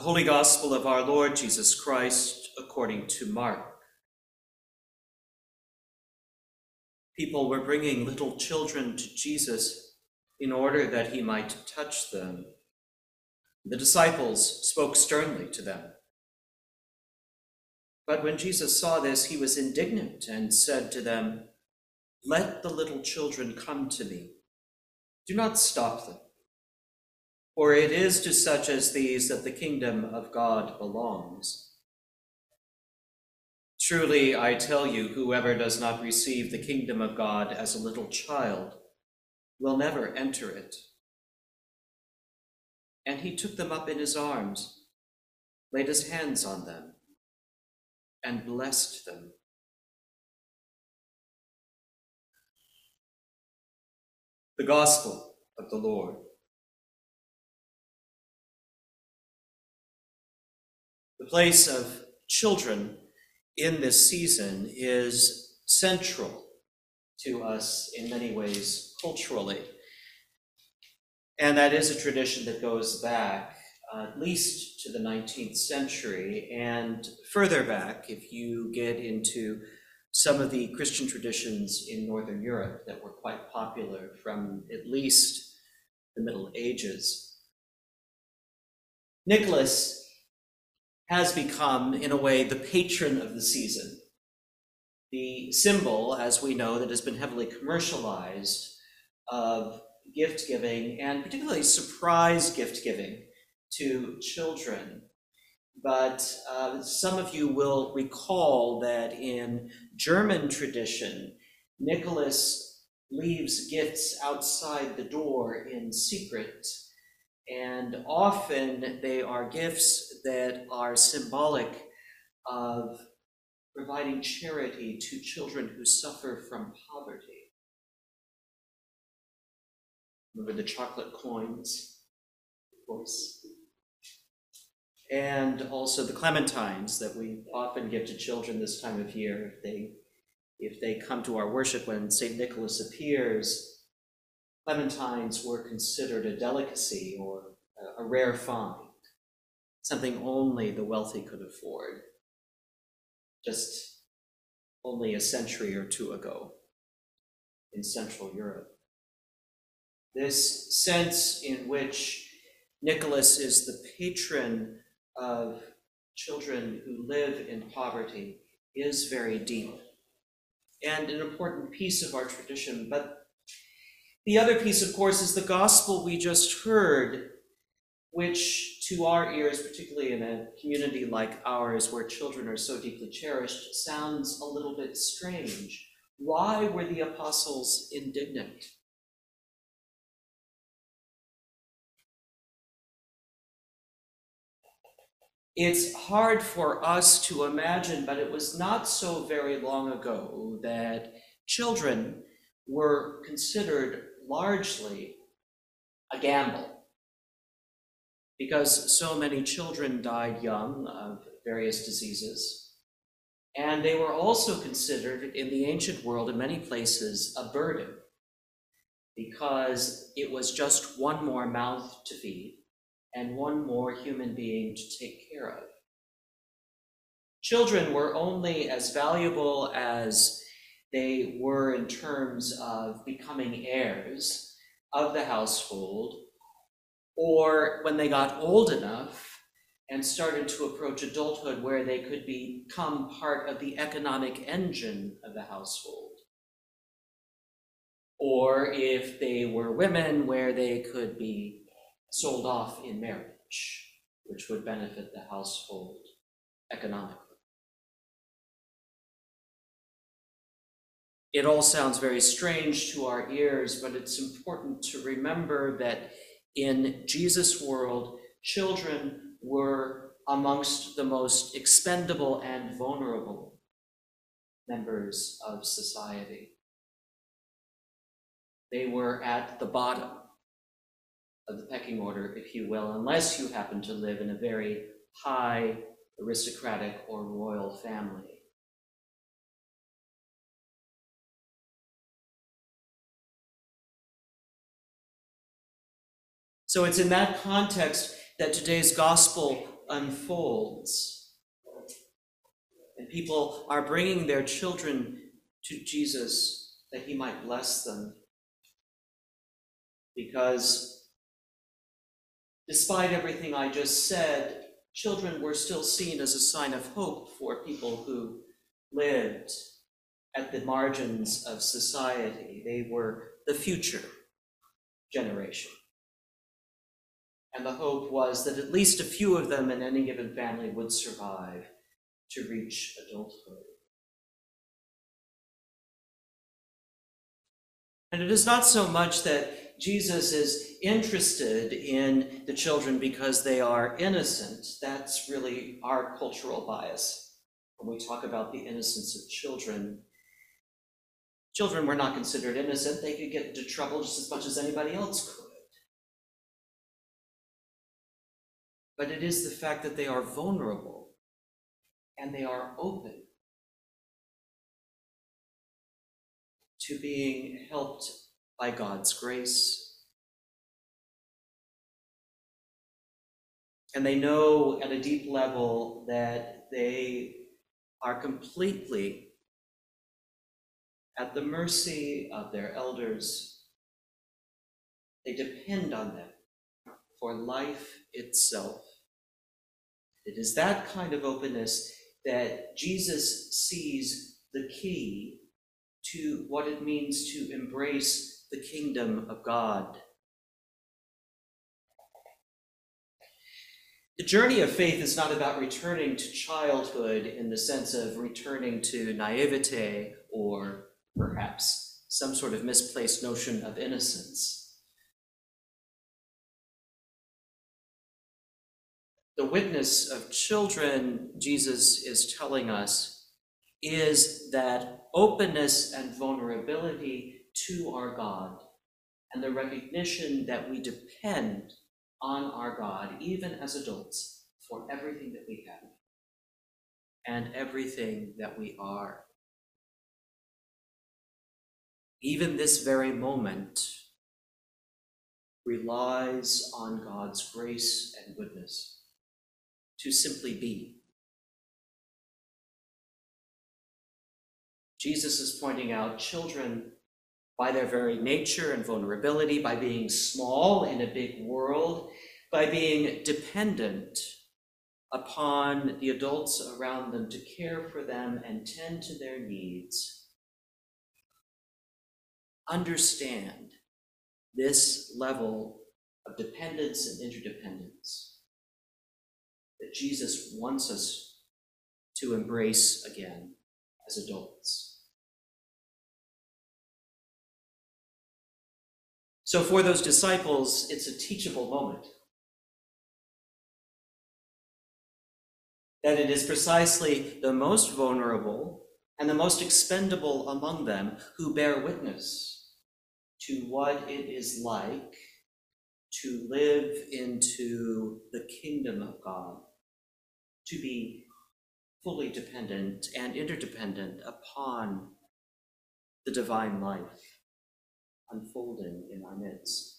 Holy Gospel of our Lord Jesus Christ according to Mark. People were bringing little children to Jesus in order that he might touch them. The disciples spoke sternly to them. But when Jesus saw this, he was indignant and said to them, Let the little children come to me. Do not stop them for it is to such as these that the kingdom of God belongs. Truly, I tell you, whoever does not receive the kingdom of God as a little child will never enter it. And he took them up in his arms, laid his hands on them, and blessed them. The Gospel of the Lord. Place of children in this season is central to us in many ways culturally. And that is a tradition that goes back uh, at least to the 19th century and further back if you get into some of the Christian traditions in Northern Europe that were quite popular from at least the Middle Ages. Nicholas has become, in a way, the patron of the season. The symbol, as we know, that has been heavily commercialized of gift giving and particularly surprise gift giving to children. But uh, some of you will recall that in German tradition, Nicholas leaves gifts outside the door in secret and often they are gifts that are symbolic of providing charity to children who suffer from poverty. Remember the chocolate coins, of course. And also the clementines that we often give to children this time of year if they if they come to our worship when St. Nicholas appears clementines were considered a delicacy or a rare find, something only the wealthy could afford, just only a century or two ago in Central Europe. This sense in which Nicholas is the patron of children who live in poverty is very deep and an important piece of our tradition, but the other piece, of course, is the gospel we just heard, which to our ears, particularly in a community like ours where children are so deeply cherished, sounds a little bit strange. Why were the apostles indignant? It's hard for us to imagine, but it was not so very long ago that children were considered largely a gamble because so many children died young of various diseases. And they were also considered in the ancient world, in many places, a burden because it was just one more mouth to feed and one more human being to take care of. Children were only as valuable as they were in terms of becoming heirs of the household, or when they got old enough and started to approach adulthood where they could become part of the economic engine of the household. Or if they were women, where they could be sold off in marriage, which would benefit the household economically. It all sounds very strange to our ears, but it's important to remember that in Jesus' world, children were amongst the most expendable and vulnerable members of society. They were at the bottom of the pecking order, if you will, unless you happen to live in a very high aristocratic or royal family. So it's in that context that today's gospel unfolds. And people are bringing their children to Jesus that he might bless them. Because despite everything I just said, children were still seen as a sign of hope for people who lived at the margins of society. They were the future generation. And the hope was that at least a few of them in any given family would survive to reach adulthood. And it is not so much that Jesus is interested in the children because they are innocent. That's really our cultural bias. When we talk about the innocence of children, children were not considered innocent. They could get into trouble just as much as anybody else could. But it is the fact that they are vulnerable and they are open to being helped by God's grace. And they know at a deep level that they are completely at the mercy of their elders. They depend on them for life itself. It is that kind of openness that Jesus sees the key to what it means to embrace the kingdom of God. The journey of faith is not about returning to childhood in the sense of returning to naivete or perhaps some sort of misplaced notion of innocence. The witness of children, Jesus is telling us, is that openness and vulnerability to our God, and the recognition that we depend on our God, even as adults, for everything that we have and everything that we are. Even this very moment relies on God's grace and goodness to simply be. Jesus is pointing out children, by their very nature and vulnerability, by being small in a big world, by being dependent upon the adults around them to care for them and tend to their needs, understand this level of dependence and interdependence that Jesus wants us to embrace again as adults. So for those disciples, it's a teachable moment. That it is precisely the most vulnerable and the most expendable among them who bear witness to what it is like to live into the kingdom of God, to be fully dependent and interdependent upon the divine life unfolding in our midst.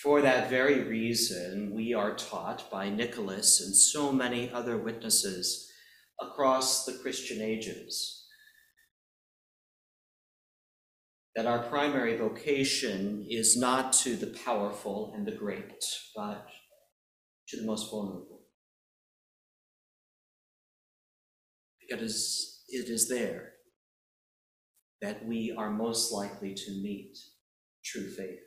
For that very reason, we are taught by Nicholas and so many other witnesses across the Christian ages that our primary vocation is not to the powerful and the great, but to the most vulnerable. Because it is there that we are most likely to meet true faith.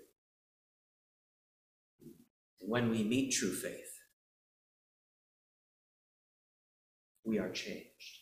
And When we meet true faith, we are changed.